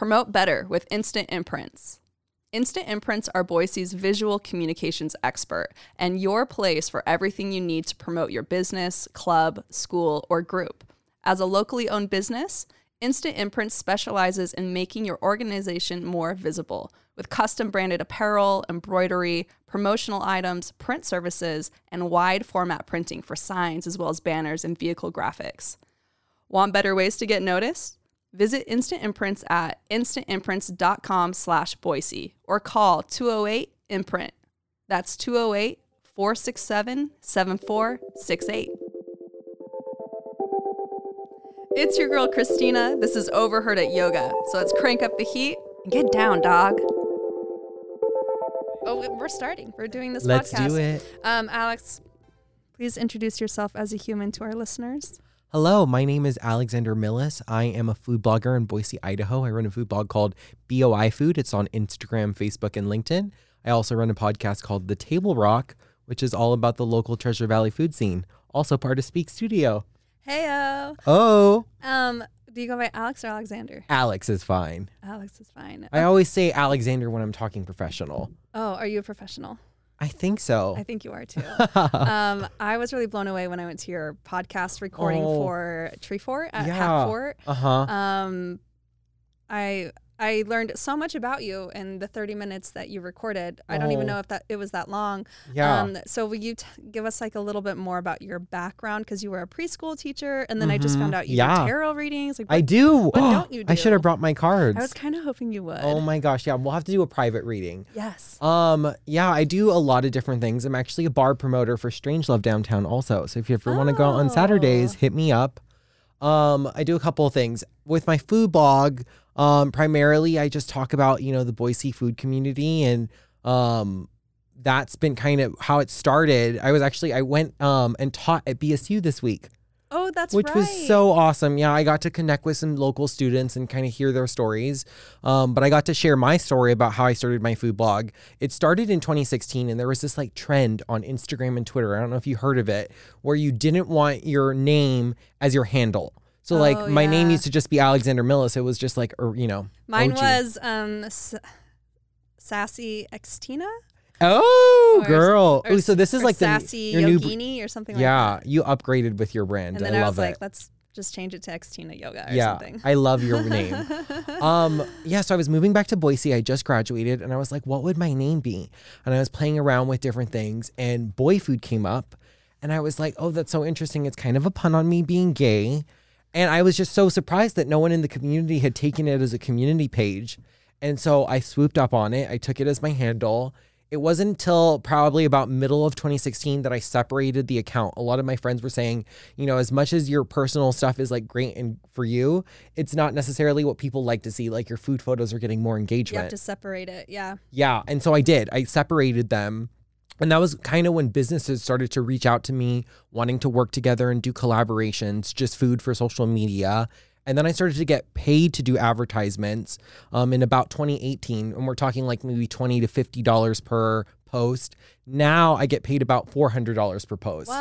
Promote better with Instant Imprints. Instant Imprints are Boise's visual communications expert and your place for everything you need to promote your business, club, school, or group. As a locally owned business, Instant Imprints specializes in making your organization more visible with custom branded apparel, embroidery, promotional items, print services, and wide format printing for signs as well as banners and vehicle graphics. Want better ways to get noticed? Visit Instant Imprints at instantimprints.com slash Boise or call 208 Imprint. That's 208 467 7468. It's your girl Christina. This is Overheard at Yoga. So let's crank up the heat and get down, dog. Oh, we're starting. We're doing this Let's podcast. do it. Um, Alex, please introduce yourself as a human to our listeners. Hello, my name is Alexander Millis. I am a food blogger in Boise, Idaho. I run a food blog called BOI Food. It's on Instagram, Facebook, and LinkedIn. I also run a podcast called The Table Rock, which is all about the local Treasure Valley food scene. Also part of Speak Studio. Heyo. Oh, Um, do you go by Alex or Alexander? Alex is fine. Alex is fine. I always say Alexander when I'm talking professional. Oh, are you a professional? I think so. I think you are too. um, I was really blown away when I went to your podcast recording Oh. for Treefort at Yeah. Hat Fort. Uh huh. Um, I I learned so much about you in the 30 minutes that you recorded. I don't even Oh. know if that it was that long. Yeah. Um, so will you t- give us like a little bit more about your background because you were a preschool teacher and then I just found Mhm. out you Yeah. do tarot readings. Like I do. what don't you Do? I should have brought my cards. I was kind of hoping you would. oh my gosh. Yeah. We'll have to do a private reading. yes. Um, yeah, I do a lot of different things. I'm actually a bar promoter for Strange Love downtown also. So if you ever want to go out on Saturdays, Oh. hit me up. Um, I do a couple of things. With my food blog, um, primarily I just talk about, you know, the Boise food community and um that's been kind of how it started. I was actually I went um and taught at BSU this week Oh, that's which right. was so awesome. Yeah, I got to connect with some local students and kind of hear their stories. Um, but I got to share my story about how I started my food blog. It started in 2016, and there was this like trend on Instagram and Twitter. I don't know if you heard of it, where you didn't want your name as your handle. So like Oh, my name used to just be Alexander Millis. It was just like, or you know, Mine OG. was um, S- Sassy Xtina. Oh, Or- girl. or Oh, so this is like the Sassy your new. Yogini or something like Yeah, that. you upgraded with your brand. And then I I, love was it. like, let's just change it to Xtina Yoga or yeah, something. I love your name. um, yeah, so I was moving back to Boise. I just graduated, and I was like, what would my name be? And I was playing around with different things, and boy food came up, and I was like, oh, that's so interesting. It's kind of a pun on me being gay, and I was just so surprised that no one in the community had taken it as a community page, and so I swooped up on it. I took it as my handle. It wasn't until probably about middle of 2016 that I separated the account. A lot of my friends were saying, you know, as much as your personal stuff is like great and for you, it's not necessarily what people like to see. Like your food photos are getting more engagement. you have to separate it. Yeah. Yeah. And so I did. I separated them. And that was kind of when businesses started to reach out to me, wanting to work together and do collaborations, just food for social media. And then I started to get paid to do advertisements um, in about 2018. And we're talking like maybe 20 to $50 per post. Now I get paid about $400 per post. What?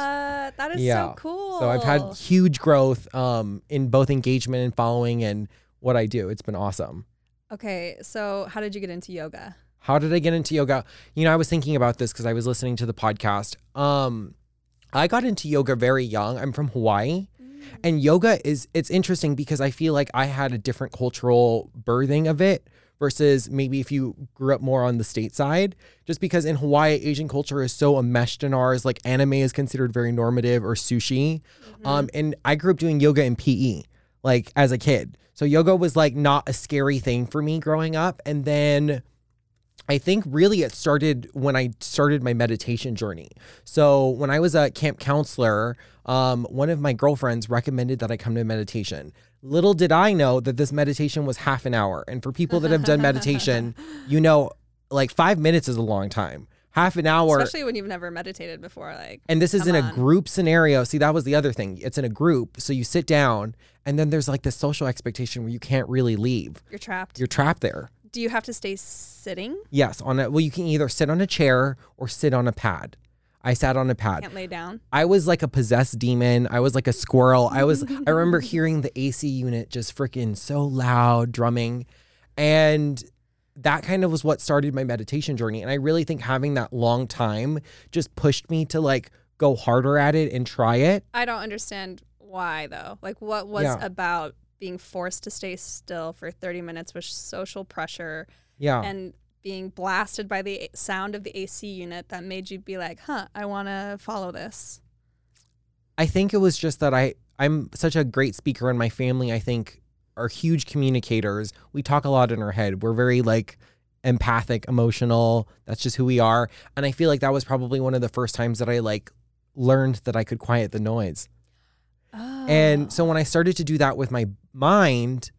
That is Yeah. so cool. So I've had huge growth um, in both engagement and following and what I do. It's been awesome. Okay. So how did you get into yoga? How did I get into yoga? You know, I was thinking about this because I was listening to the podcast. Um, I got into yoga very young. I'm from Hawaii. And yoga is it's interesting because I feel like I had a different cultural birthing of it versus maybe if you grew up more on the state side. Just because in Hawaii, Asian culture is so enmeshed in ours, like anime is considered very normative or sushi. Um, and I grew up doing yoga in PE, like as a kid. So yoga was like not a scary thing for me growing up. And then I think really it started when I started my meditation journey. So when I was a camp counselor, um, one of my girlfriends recommended that I come to meditation. Little did I know that this meditation was half an hour. And for people that have done meditation, you know, like five minutes is a long time. Half an hour. Especially when you've never meditated before. Like, and this is in a group scenario. See, that was the other thing. It's in a group. So you sit down, and then there's like this social expectation where you can't really leave. you're trapped. You're trapped there. Do you have to stay sitting? Yes. On a, well, you can either sit on a chair or sit on a pad. I sat on a pad. Can't lay down. I was like a possessed demon. I was like a squirrel. I was I remember hearing the AC unit just freaking so loud drumming and that kind of was what started my meditation journey and I really think having that long time just pushed me to like go harder at it and try it. I don't understand why though. Like, what was Yeah. about being forced to stay still for 30 minutes with social pressure Yeah. and being blasted by the sound of the AC unit that made you be like, huh, I want to follow this? I think it was just that I I'm such a great speaker and my family I think are huge communicators. We talk a lot in our head. We're very like empathic, emotional. That's just who we are. And I feel like that was probably one of the first times that I like learned that I could quiet the noise. Oh. And so when I started to do that with my mind,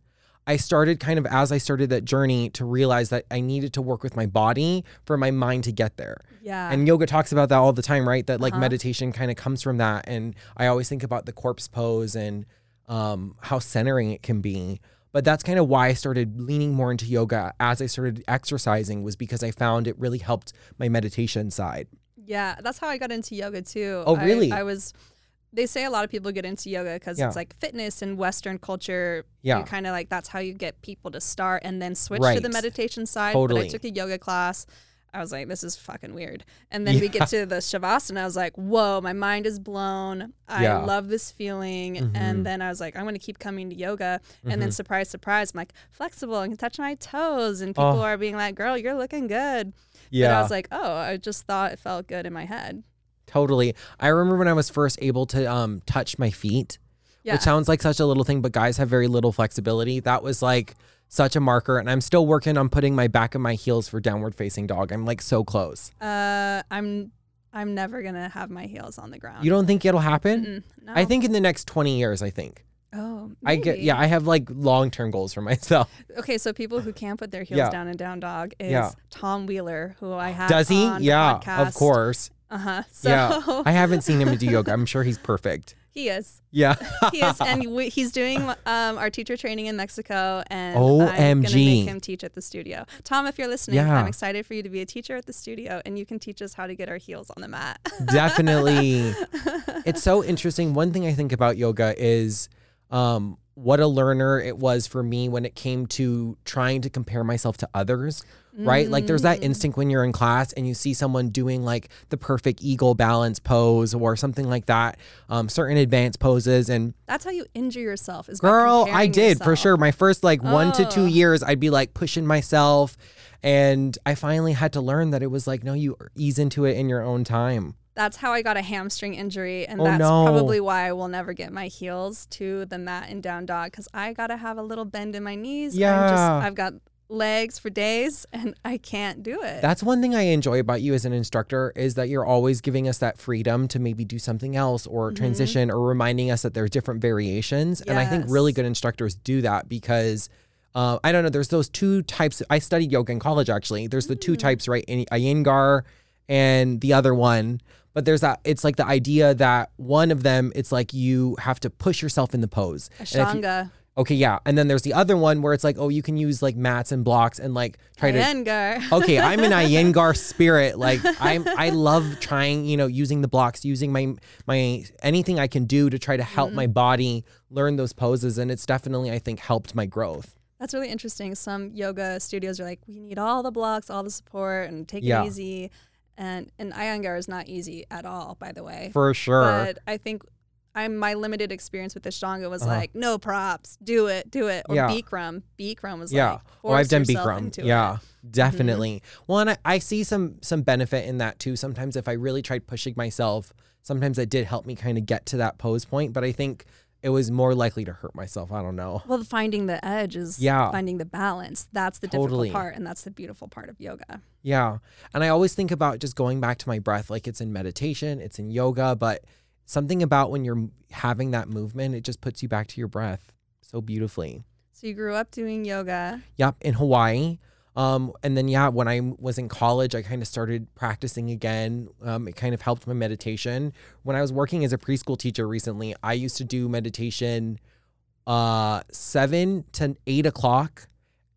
I started kind of as I started that journey to realize that I needed to work with my body for my mind to get there. yeah. And yoga talks about that all the time, right? That like Uh-huh. meditation kind of comes from that. And I always think about the corpse pose and um, how centering it can be. But that's kind of why I started leaning more into yoga as I started exercising, was because I found it really helped my meditation side. Yeah, that's how I got into yoga too. Oh, I- really? I, was. They say a lot of people get into yoga because Yeah. it's like fitness in Western culture. Yeah. you kind of like that's how you get people to start and then switch to the meditation side. But Totally. I took a yoga class. I was like, this is fucking weird. And then we get to the shavasana. I was like, whoa, my mind is blown. I Yeah. love this feeling. Mhm. And then I was like, I'm going to keep coming to yoga. And then Mhm. surprise, surprise, I'm like flexible. I can touch my toes. And people Oh. are being like, girl, you're looking good. But Yeah. I was like, oh, I just thought it felt good in my head. Totally. I remember when I was first able to um, touch my feet, Yeah. which sounds like such a little thing, but guys have very little flexibility. That was like such a marker. And I'm still working on putting my back of my heels for downward facing dog. I'm like so close. Uh, I'm I'm never gonna have my heels on the ground. You don't think it'll happen? No. I think in the next 20 years, I think. Oh, I get, yeah, I have like long term goals for myself. Okay, so people who can't put their heels Yeah. down in down dog is Yeah. Tom Wheeler, who I have. Does he? On Yeah, podcast. of course. Uh huh. So Yeah. I haven't seen him do yoga. I'm sure he's perfect. he is. Yeah. He is, and we, he's doing um, our teacher training in Mexico, and I'm gonna OMG. make him teach at the studio. Tom, if you're listening, Yeah. I'm excited for you to be a teacher at the studio, and you can teach us how to get our heels on the mat. Definitely. it's so interesting. One thing I think about yoga is um, what a learner it was for me when it came to trying to compare myself to others, right? Like there's that Mm. instinct when you're in class and you see someone doing like the perfect eagle balance pose or something like that, um, certain advanced poses. And That's how you injure yourself. Is girl, I did for sure. My first like one to two years, I'd be like pushing myself. And I finally had to learn that it was like, no, you ease into it in your own time. That's how I got a hamstring injury, and Oh, that's no. probably why I will never get my heels to the mat in down dog because I gotta have a little bend in my knees. I'm Yeah. just, I've got legs for days, and I can't do it. That's one thing I enjoy about you as an instructor is that you're always giving us that freedom to maybe do something else or Mm-hmm. transition or reminding us that there are different variations. And I think really good instructors do that because uh, I don't know, there's those two types. I studied yoga in college actually. There's the Mm. two types, right? In- Iyengar and the other one. But there's that, it's like the idea that one of them, it's like you have to push yourself in the pose. And if you- Ashtanga, okay, yeah. And then there's the other one where it's like, oh, you can use like mats and blocks and like try to Iyengar. okay, I'm an Iyengar spirit. Like I'm, I love trying, you know, using the blocks, using my my anything I can do to try to help my mm-hmm. body learn those poses, and it's definitely, I think, helped my growth. That's really interesting. Some yoga studios are like, we need all the blocks, all the support, and take Yeah. it easy. And and Iyengar is not easy at all, by the way. For sure. But I think I'm my limited experience with the Ashtanga was Uh-huh. like, no props, do it, do it. Or Yeah. Bikram. Bikram was yeah. like, oh, I've done Bikram. Yeah. it. Mm-hmm. Definitely. Well, and I, I see some some benefit in that too. Sometimes if I really tried pushing myself, sometimes it did help me kind of get to that pose point. But I think it was more likely to hurt myself. I don't know. Well, finding the edge is Yeah. finding the balance. That's the Totally. difficult part, and that's the beautiful part of yoga. Yeah. And I always think about just going back to my breath, like it's in meditation, it's in yoga, but something about when you're having that movement, it just puts you back to your breath so beautifully. So you grew up doing yoga. Yep, in Hawaii. Um, and then yeah, when I was in college, I kind of started practicing again. Um, it kind of helped my meditation. When I was working as a preschool teacher recently, I used to do meditation uh seven to eight o'clock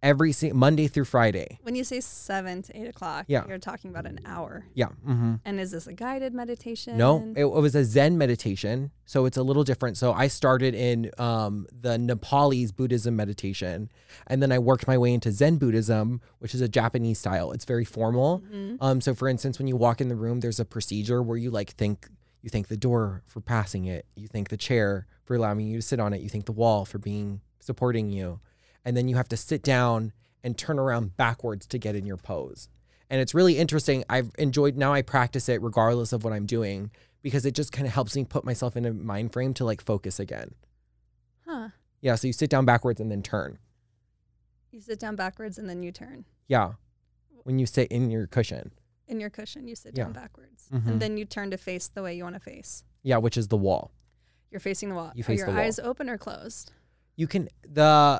every si- Monday through Friday. When you say seven to eight o'clock, Yeah. you're talking about an hour. Yeah. Mm-hmm. And is this a guided meditation? No, it, was a Zen meditation, so it's a little different. So I started in um, the Nepalese Buddhism meditation, and then I worked my way into Zen Buddhism, which is a Japanese style. It's very formal. Mhm. Um, so for instance, when you walk in the room, there's a procedure where you like think you thank the door for passing it, you thank the chair for allowing you to sit on it, you thank the wall for being supporting you, and then you have to sit down and turn around backwards to get in your pose. And it's really interesting. I've enjoyed now I practice it regardless of what I'm doing because it just kind of helps me put myself in a mind frame to like focus again. Huh. Yeah, so you sit down backwards and then turn. You sit down backwards and then you turn. Yeah. When you sit in your cushion. In your cushion, you sit Yeah. down backwards. Mhm. And then you turn to face the way you want to face. Yeah, which is the wall. You're facing the wall. You Are face your the wall. eyes open or closed? you can the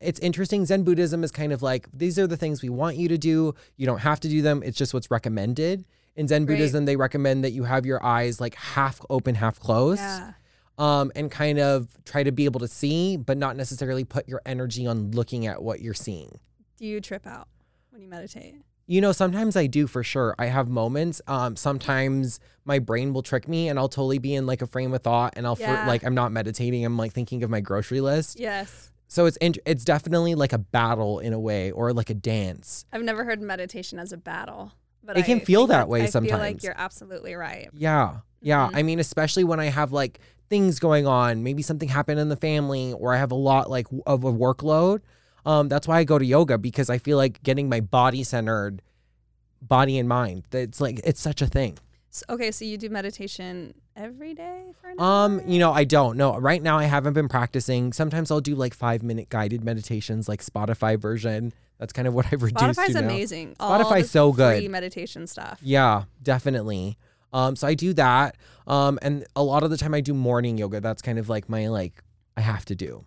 it's interesting. Zen buddhism is kind of like these are the things we want you to do. You don't have to do them. It's just what's recommended. In zen Right. buddhism they recommend that you have your eyes like half open half closed Yeah. um and kind of try to be able to see but not necessarily put your energy on looking at what you're seeing. Do you trip out when you meditate? you know sometimes i do for sure. I have moments um sometimes my brain will trick me and i'll totally be in like a frame of thought and i'll fr- like i'm not meditating. I'm like thinking of my grocery list. Yes. So it's it's definitely like a battle in a way or like a dance I've never heard meditation as a battle. But It can I feel that way sometimes. I feel like you're absolutely right. yeah yeah Mhm. i mean especially when i have like things going on maybe something happened in the family or i have a lot like of a workload um that's why i go to yoga because i feel like getting my body centered body and mind it's like it's such a thing So, okay, so you do meditation every day for an um hour? you know i don't know right now i haven't been practicing sometimes i'll do like five minute guided meditations like spotify version that's kind of what i've reduced Spotify's to now. amazing. Spotify's so good. Free meditation stuff. Yeah, definitely. Um, so I do that. Um, and a lot of the time I do morning yoga. That's kind of like my like I have to do.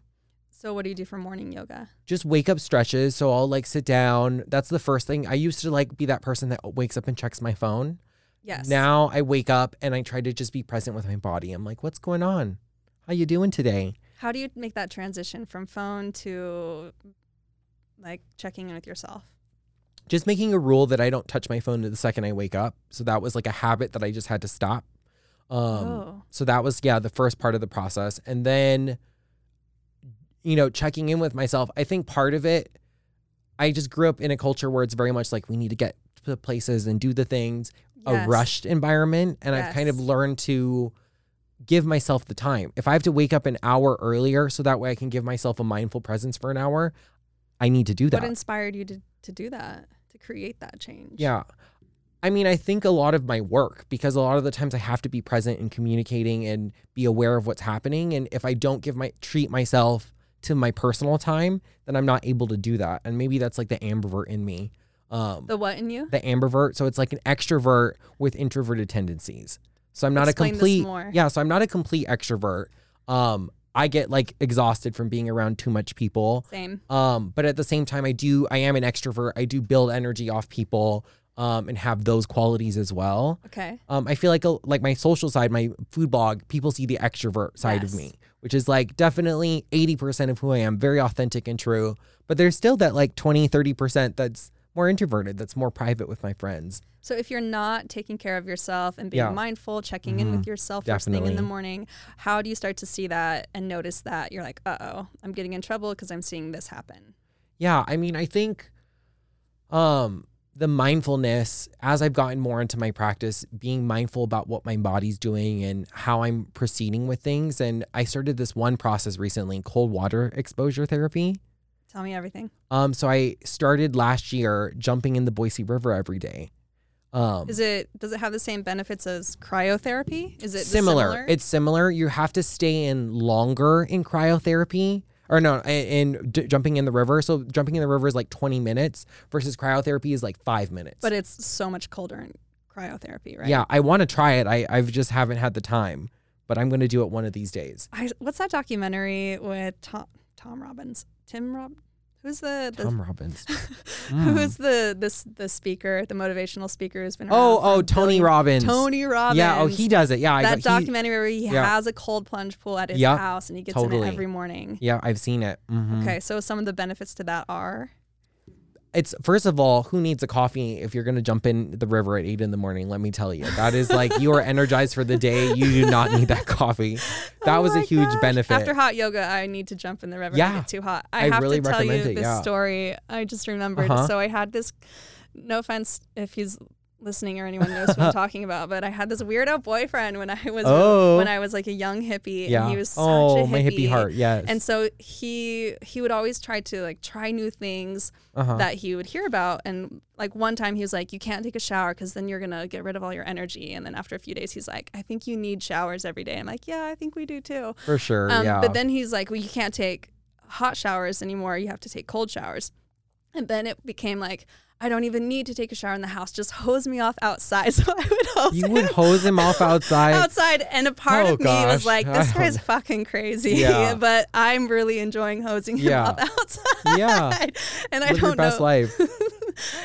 So what do you do for morning yoga? Just wake up stretches. So I'll like sit down. That's the first thing. I used to like be that person that wakes up and checks my phone. Yes. Now I wake up and I try to just be present with my body. I'm like, what's going on? How you doing today? How do you make that transition from phone to like checking in with yourself? Just making a rule that I don't touch my phone the second I wake up. So that was like a habit that I just had to stop. Um, oh. So that was yeah the first part of the process, and then you know checking in with myself. I think part of it, I just grew up in a culture where it's very much like we need to get to places and do the things, a rushed environment, and I've kind of learned to give myself the time. If I have to wake up an hour earlier so that way I can give myself a mindful presence for an hour, I need to do that. What inspired you to, to do that, to create that change? Yeah. I mean, I think a lot of my work because a lot of the times I have to be present and communicating and be aware of what's happening. And if I don't give my treat myself to my personal time, then I'm not able to do that. And maybe that's like the ambivert in me. Um, The what in you? the ambivert. So it's like an extrovert with introverted tendencies. So I'm not Explain a this complete more. yeah. So I'm not a complete extrovert. Um, I get like exhausted from being around too much people. Same. Um, but at the same time, I do I am an extrovert. I do build energy off people. Um, and have those qualities as well. Okay. Um, I feel like a, like my social side, my food blog, people see the extrovert side of me, which is like definitely 80% of who I am, very authentic and true. But there's still that like 20, 30% that's more introverted, that's more private with my friends. So if you're not taking care of yourself and being Yeah. mindful, checking in with yourself first thing in the morning, how do you start to see that and notice that you're like, uh oh, I'm getting in trouble because I'm seeing this happen? Yeah, I mean, I think um the mindfulness as I've gotten more into my practice, being mindful about what my body's doing and how I'm proceeding with things. And I started this one process recently, cold water exposure therapy. Tell me everything. Um, so I started last year jumping in the Boise River every day. Um, Is it does it have the same benefits as cryotherapy? Is it similar. It's similar. You have to stay in longer in cryotherapy, or no, in, in d- jumping in the river. So jumping in the river is like 20 minutes versus cryotherapy is like five minutes. but it's so much colder in cryotherapy, right? Yeah, I want to try it. I I've just haven't had the time. but I'm going to do it one of these days. I, what's that documentary with Tom Tom Robbins? Tim Rob? Who's the, the Tom Robbins. who's the this the speaker, the motivational speaker who's been around Oh, oh, Tony billion- Robbins. Tony Robbins. Yeah. Oh, he does it. Yeah. I that he- documentary where he yeah. has a cold plunge pool at his house and he gets in it every morning. yeah, I've seen it. Mhm. Okay, so some of the benefits to that are It's first of all, who needs a coffee if you're going to jump in the river at eight in the morning? Let me tell you, that is like you are energized for the day. You do not need that coffee. That Oh was a huge gosh. benefit. After hot yoga, I need to jump in the river. Yeah. Too hot. I, I have really to tell you it, this yeah. story. I just remembered. Uh-huh. So I had this. No offense if he's listening or anyone knows what I'm talking about, but I had this weirdo boyfriend when I was Oh. when I was like a young hippie, yeah. and he was such oh, a hippie. my hippie heart. Yes. And so he he would always try to like try new things uh-huh. that he would hear about. And like one time he was like, "You can't take a shower because then you're gonna get rid of all your energy." And then after a few days, he's like, "I think you need showers every day." I'm like, "Yeah, I think we do too." for sure. Um, yeah. But then he's like, "Well, you can't take hot showers anymore. You have to take cold showers." And then it became like, I don't even need to take a shower in the house. Just hose me off outside. So I would hose you him would hose him off outside. outside. And a part Oh, of me was like, this guy's fucking crazy. Yeah. but I'm really enjoying hosing him Yeah. off outside. Yeah. And I Live your don't best know. life.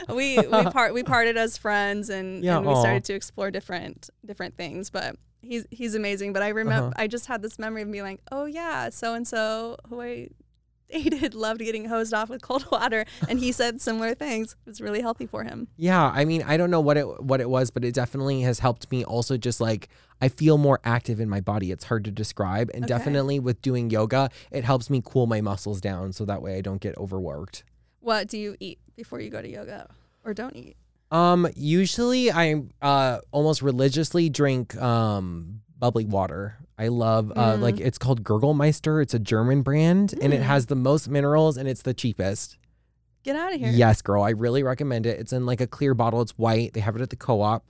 we we part we parted as friends and, Yeah, and we aw. started to explore different different things. But he's he's amazing. But I remember Uh-huh. I just had this memory of being like, oh yeah, so and so who I dated loved getting hosed off with cold water, and he said similar things. it's really healthy for him. Yeah, I mean, I don't know what it what it was, but it definitely has helped me also just like I feel more active in my body. It's hard to describe, and Okay. definitely with doing yoga, it helps me cool my muscles down so that way I don't get overworked. What do you eat before you go to yoga, or don't eat? Um, usually I uh almost religiously drink um bubbly water. I love uh Mm. like it's called Gerolsteiner. It's a German brand and it Mm. has the most minerals and it's the cheapest. Get out of here. Yes, girl, I really recommend it. It's in like a clear bottle. It's white. They have it at the co-op.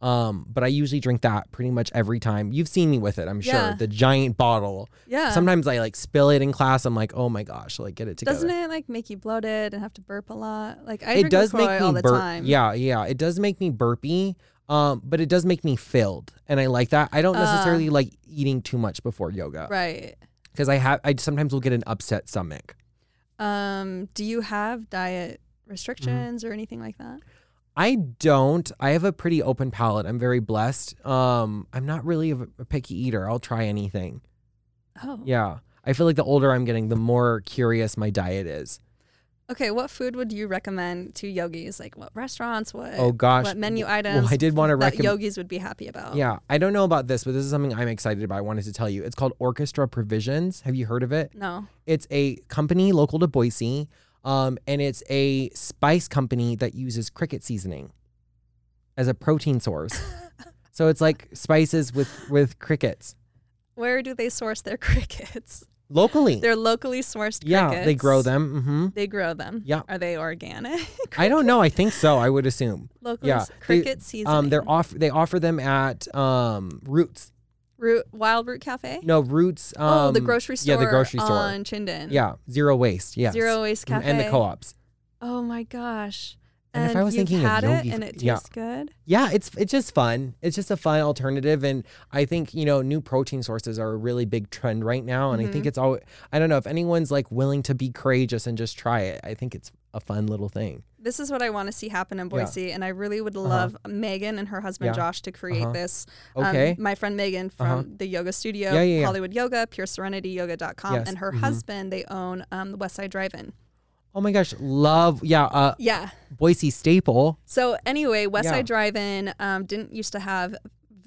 Um, but I usually drink that pretty much every time. You've seen me with it, I'm sure. Yeah. The giant bottle. Yeah. Sometimes I like spill it in class. I'm like, oh my gosh, like get it together. Doesn't it like make you bloated and have to burp a lot? Like I it does make all me the burp. time. Yeah, yeah. It does make me burpy. Um, but it does make me filled, and I like that. I don't Uh. necessarily like eating too much before yoga Right. because I have. I sometimes will get an upset stomach. Um, do you have diet Mm-hmm. restrictions or anything like that? I don't. I have a pretty open palate. I'm very blessed. Um, I'm not really a, a picky eater. I'll try anything. Oh. Yeah. I feel like the older I'm getting, the more curious my diet is. Okay, what food would you recommend to yogis? Like what restaurants? What Oh gosh. what menu items? Well, I did want to that recommend. yogis would be happy about. Yeah, I don't know about this, but this is something I'm excited about. I wanted to tell you. It's called Orchestra Provisions. Have you heard of it? No. It's a company local to Boise, um, and it's a spice company that uses cricket seasoning as a protein source. so it's like spices with with crickets Where do they source their crickets? locally. They're locally sourced yeah, they grow them. hmm They grow them. Yeah. Are they organic? I don't know. I think so. I would assume. Locally Yeah, s- they- cricket seasoning. Um, they're off. They offer them at um Roots. Root Wild Root Cafe. No, Roots. Um, oh, the grocery store. Yeah, the grocery store. on Chinden. Yeah, zero waste. Yes. Zero Waste Cafe. and the co-ops. Oh my gosh. And if I was thinking of had Yogi it and it tastes yeah. good. Yeah, it's it's just fun. It's just a fun alternative, and I think you know new protein sources are a really big trend right now, and I think Mhm. it's all. I don't know if anyone's like willing to be courageous and just try it. I think it's a fun little thing. This is what I want to see happen in Yeah. Boise, and I really would love Megan and her husband Yeah. Josh to create Uh-huh. this. Um, Okay. my friend Megan from Uh-huh. the yoga studio, Yeah, yeah, yeah. Hollywood Yoga, PureSerenityYoga.com, Yes, and her mhm. husband, they own um, the West Side Drive-In. oh my gosh, love yeah, uh, Yeah. Boise staple. So anyway, West Yeah. Side Drive-In um, didn't used to have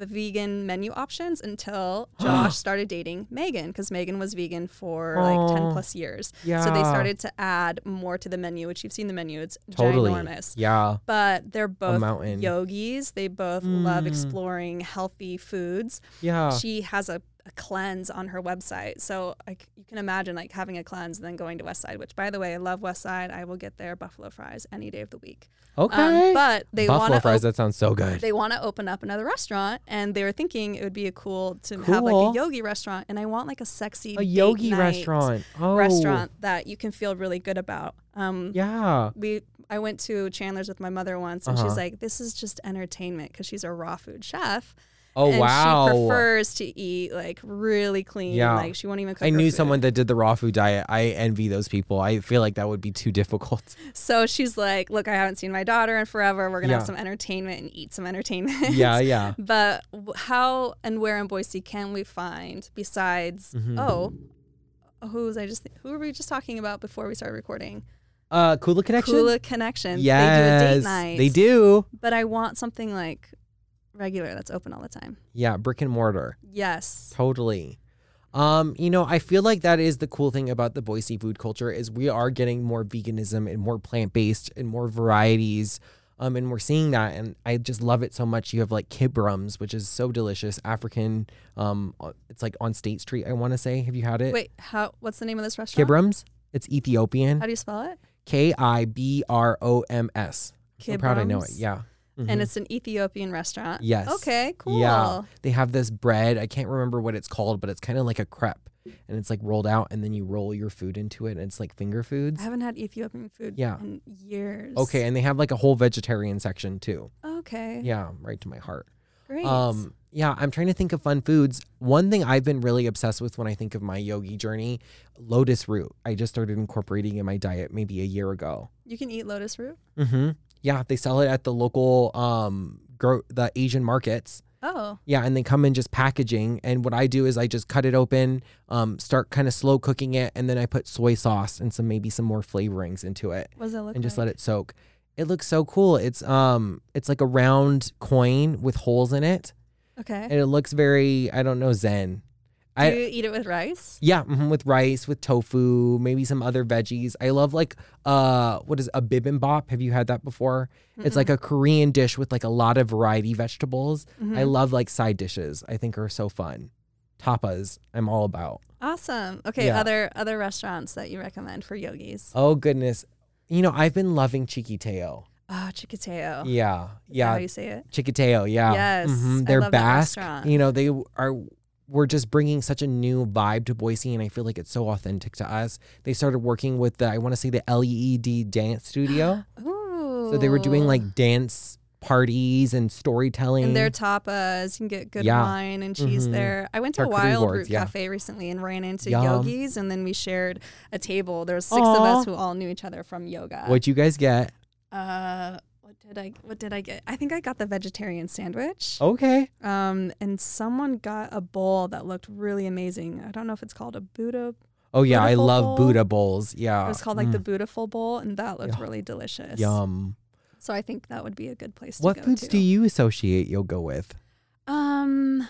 the vegan menu options until Josh started dating Megan because Megan was vegan for like 10 plus years. Yeah, So they started to add more to the menu, which you've seen the menu. It's totally. ginormous. Yeah, But they're both yogis. They both love Mm. exploring healthy foods. yeah. She has a, a cleanse on her website. So like you can imagine like having a cleanse and then going to West Side, which by the way, I love West Side. I will get their buffalo fries any day of the week. okay. Um, but they want Buffalo to fries. that sounds so good. they want to open up another restaurant and they were thinking it would be a cool to have like a yogi restaurant and I want like a sexy a yogi restaurant. Oh, restaurant that you can feel really good about. Um Yeah. we I went to Chandler's with my mother once and Uh-huh. she's like this is just entertainment because she's a raw food chef Oh and wow. She prefers to eat like really clean. Yeah. Like she won't even cook. I knew food. someone that did the raw food diet. I envy those people. I feel like that would be too difficult. So she's like, "Look, I haven't seen my daughter in forever. We're gonna Yeah. have some entertainment and eat some entertainment." yeah, yeah. But how and where in Boise can we find besides? Mhm. Oh, who was I just? Who were we just talking about before we started recording? Uh, Kula Connection. Kula Connection. yes, They do a date night. They do. But I want something like regular that's open all the time. Yeah, brick and mortar. Yes. Totally. Um, you know, I feel like that is the cool thing about the Boise food culture is we are getting more veganism and more plant-based and more varieties. Um, and we're seeing that and I just love it so much. You have like Kibrom's, which is so delicious, African. Um, it's like on State Street, I want to say. Have you had it? Wait, how? What's the name of this restaurant? Kibrom's. It's Ethiopian. How do you spell it? K I B R O M S. I'm proud I know it. Kibrom's? Yeah. And it's an Ethiopian restaurant. Yes. Okay. Cool. Yeah. They have this bread. I can't remember what it's called, but it's kind of like a crepe. And it's like rolled out and then you roll your food into it and it's like finger foods. I haven't had Ethiopian food Yeah. in years. Okay, and they have like a whole vegetarian section too. Okay. Yeah, right to my heart. Great. Um yeah, I'm trying to think of fun foods. One thing I've been really obsessed with when I think of my yogi journey, lotus root. I just started incorporating in my diet maybe a year ago. you can eat lotus root. Mhm. Yeah, they sell it at the local um gro- the Asian markets. Oh. Yeah, and they come in just packaging. And what I do is I just cut it open, um, start kind of slow cooking it, and then I put soy sauce and some maybe some more flavorings into it, What does that look and just like? let it soak. It looks so cool. It's um, it's like a round coin with holes in it, Okay. and it looks very I don't know zen. Do I you eat it with rice? yeah, mhm, with rice, with tofu, maybe some other veggies. I love like uh, what is a bibimbap? Have you had that before? It's like a Korean dish with like a lot of variety vegetables. Mm-hmm. I love like side dishes. I think are so fun. Tapas, I'm all about. Awesome. Okay. Yeah. Other other restaurants that you recommend for yogis? Oh goodness, you know I've been loving Txikiteo. Oh, Txikiteo. Yeah, Is that yeah, how you say it? Txikiteo. Yeah, Yes, Mhm. They're Basque. You know they are. We're just bringing such a new vibe to Boise, and I feel like it's so authentic to us. They started working with the I want to say the LED dance studio, Ooh. so they were doing like dance parties and storytelling. and their tapas. You can get good Yeah. wine and cheese Mhm. there. I went to a Charcuterie Wild Root yeah. Cafe recently and ran into Yum. yogis, and then we shared a table. There was six of us who all knew each other from yoga. What'd you guys get? Uh, what did I? What did I get? I think I got the vegetarian sandwich. Okay. Um, and someone got a bowl that looked really amazing. I don't know if it's called a Buddha. Oh yeah, I love bowl? Buddha bowls. Yeah, It was called like the Mm, Buddhaful bowl, and that looked Yeah. really delicious. yum. So I think that would be a good place to What go foods to. do you associate yoga with? Um,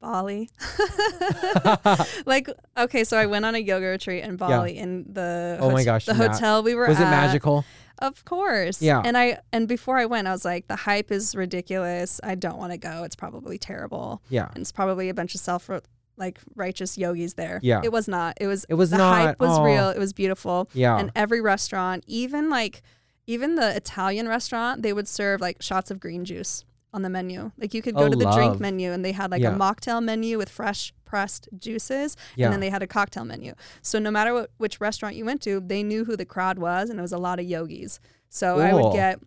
Bali. like okay, so I went on a yoga retreat in Bali, in the Oh my gosh, the hotel we were at. Was it magical? Of course. Yeah. And I and before I went, I was like, the hype is ridiculous. I don't want to go. It's probably terrible. Yeah. And it's probably a bunch of self like righteous yogis there. Yeah. It was not. It was It was the not. hype was Aw. real. It was beautiful. Yeah. And every restaurant, even like even the Italian restaurant, they would serve like shots of green juice on the menu. Like you could go Oh, to the drink menu and they had like Yeah. a mocktail menu with fresh pressed juices Yeah. and then they had a cocktail menu. So no matter what which restaurant you went to, they knew who the crowd was and it was a lot of yogis. So I would get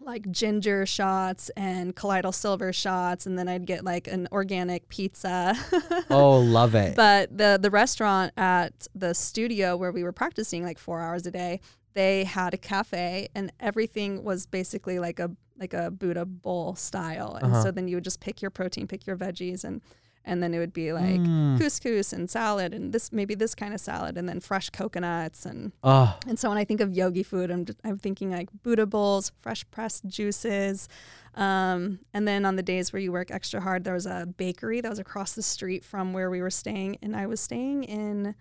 like ginger shots and colloidal silver shots and then I'd get like an organic pizza. oh, love it. But the the restaurant at the studio where we were practicing like four hours a day, they had a cafe and everything was basically like a like a Buddha bowl style. And Uh-huh. so then you would just pick your protein, pick your veggies and and then it would be like Mm. couscous and salad and this maybe this kind of salad and then fresh coconuts and Oh, and so when I think of yogi food, I'm just, I'm thinking like Buddha bowls, fresh pressed juices, um, and then on the days where you work extra hard, there was a bakery that was across the street from where we were staying, and I was staying in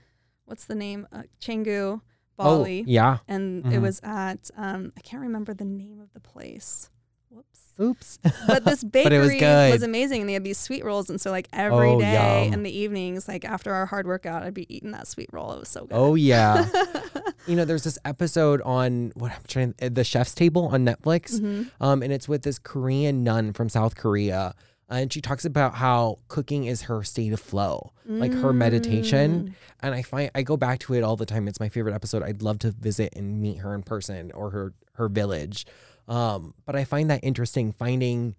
what's the name, uh, Canggu, Bali, oh, yeah. and Mhm. it was at um, I can't remember the name of the place. Whoops. Oops. But this bakery it was was, amazing, and they had these sweet rolls, and so like every day Oh, yum. in the evenings, like after our hard workout, I'd be eating that sweet roll. It was so good. oh yeah. you know, there's this episode on what I'm trying, uh, the Chef's Table on Netflix, Mhm. um, and it's with this Korean nun from South Korea, uh, and she talks about how cooking is her state of flow, like her meditation. Mm. and I find I go back to it all the time. It's my favorite episode. I'd love to visit and meet her in person or her her village. Um, but I find that interesting finding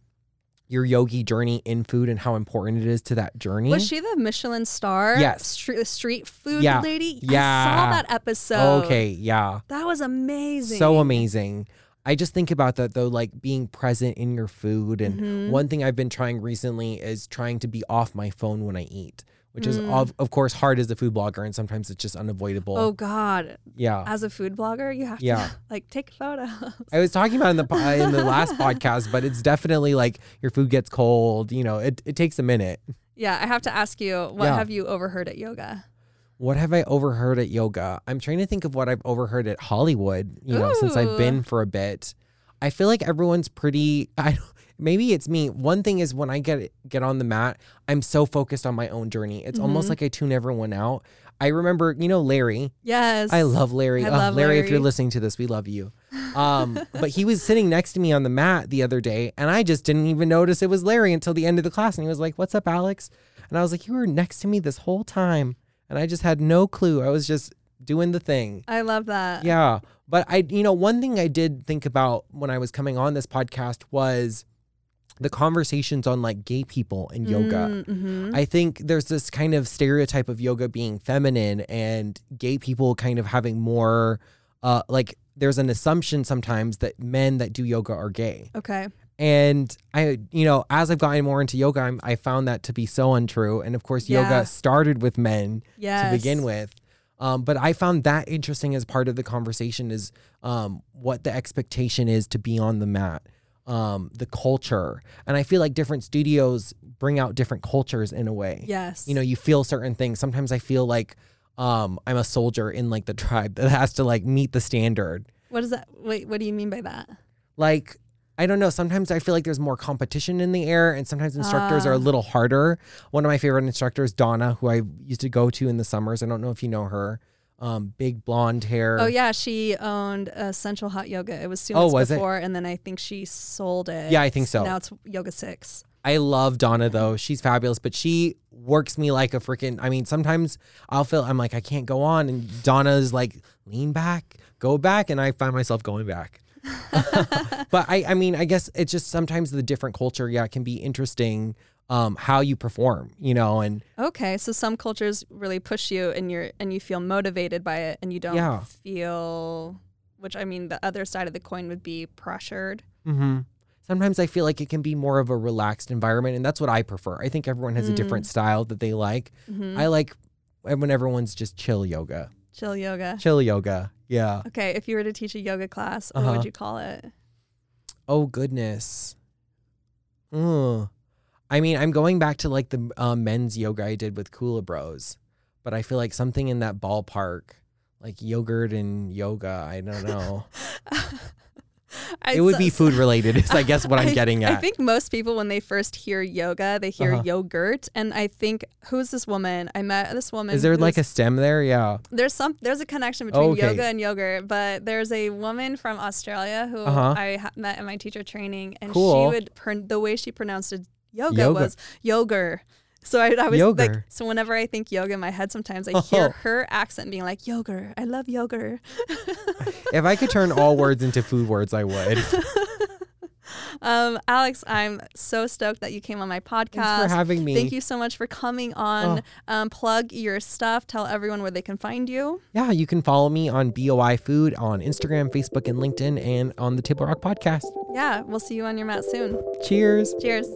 your yogi journey in food and how important it is to that journey. Was she the Michelin star? Yes. Street, street food Yeah. lady? I Yeah. saw that episode. okay, yeah. That was amazing. So amazing. I just think about that though, like being present in your food. And Mhm. one thing I've been trying recently is trying to be off my phone when I eat, which is Mm. of, of course hard as a food blogger, and sometimes it's just unavoidable. Oh God. yeah. As a food blogger, you have Yeah. to like take photos. I was talking about in the in the last podcast, but it's definitely like your food gets cold. You know, it, it takes a minute. yeah, I have to ask you, what Yeah. have you overheard at yoga? What have I overheard at yoga? I'm trying to think of what I've overheard at Hollywood, you know, since I've been for a bit. I feel like everyone's pretty I don't maybe it's me. One thing is when I get get on the mat, I'm so focused on my own journey. It's almost Mhm. like I tune everyone out. I remember, you know, Larry. Yes. I love Larry. I Oh, love Larry, if you're listening to this, we love you. Um, but he was sitting next to me on the mat the other day, and I just didn't even notice it was Larry until the end of the class. And he was like, What's up, Alex? And I was like, You were next to me this whole time. And I just had no clue. I was just doing the thing. I love that. Yeah. But I, you know, one thing I did think about when I was coming on this podcast was the conversations on like gay people and yoga. Mm-hmm. I think there's this kind of stereotype of yoga being feminine and gay people kind of having more uh like there's an assumption sometimes that men that do yoga are gay. Okay. And I you know, as I've gotten more into yoga, I'm, I found that to be so untrue. And of course, Yeah. yoga started with men Yes. to begin with. Um, but I found that interesting as part of the conversation is um, what the expectation is to be on the mat, um, the culture. And I feel like different studios bring out different cultures in a way. Yes. You know, you feel certain things. Sometimes I feel like um, I'm a soldier in like the tribe that has to like meet the standard. what is that? Wait, what do you mean by that? Like, I don't know. Sometimes I feel like there's more competition in the air, and sometimes instructors are a Ah. little harder. One of my favorite instructors, Donna, who I used to go to in the summers. I don't know if you know her. Um, big blonde hair. Oh yeah, she owned Essential Hot Yoga. It was Oh, Sumit's was it? before, and then I think she sold it. Yeah, I think so. Now it's Yoga Six. I love Donna though. She's fabulous, but she works me like a freaking. I mean, sometimes I'll feel I'm like I can't go on, and Donna's like lean back, go back, and I find myself going back. but I, I mean, I guess it's just sometimes the different culture, yeah, can be interesting. Um, how you perform, you know, and Okay, so some cultures really push you, and you're and you feel motivated by it, and you don't Yeah. feel. Which I mean, the other side of the coin would be pressured. hmm sometimes I feel like it can be more of a relaxed environment, and that's what I prefer. I think everyone has a different style that they like. Mhm. I like when everyone's just chill yoga, Chill yoga. chill yoga, yeah. Okay, if you were to teach a yoga class, what Uh-huh. would you call it? Oh goodness. Ugh. I mean, I'm going back to like the uh, men's yoga I did with Kula Bros, but I feel like something in that ballpark, like yogurt and yoga. I don't know. I it would so- be food related. Is I guess what I'm I- getting at. I think most people, when they first hear yoga, they hear Uh-huh. yogurt, and I think who's this woman? I met this woman. Is there like a stem there? Yeah. there's some there's a connection between okay. yoga and yogurt, but there's a woman from Australia who Uh-huh. I ha- met in my teacher training, and Cool. she would pron- the way she pronounced it, yoga, Yoga. was yogurt. So I, I was Yogur. like, so whenever I think yoga in my head, sometimes I hear Oh. her accent being like yogurt. I love yogurt. If I could turn all words into food words, I would. Um, Alex, I'm so stoked that you came on my podcast. Thanks for having me. Thank you so much for coming on. Um, plug your stuff. Tell everyone where they can find you. Yeah, you can follow me on BOI Food on Instagram, Facebook, and LinkedIn, and on the Table Rock podcast. Yeah, we'll see you on your mat soon. Cheers. Cheers.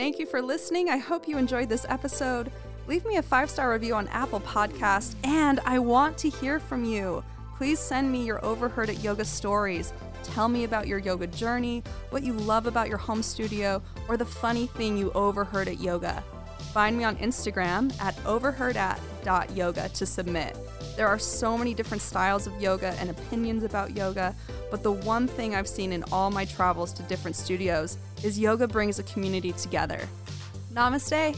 Thank you for listening. I hope you enjoyed this episode. Leave me a five star review on Apple Podcasts, and I want to hear from you. Please send me your overheard at yoga stories. Tell me about your yoga journey, what you love about your home studio, or the funny thing you overheard at yoga. Find me on Instagram at overheardat.yoga to submit. There are so many different styles of yoga and opinions about yoga, but the one thing I've seen in all my travels to different studios is yoga brings a community together. Namaste.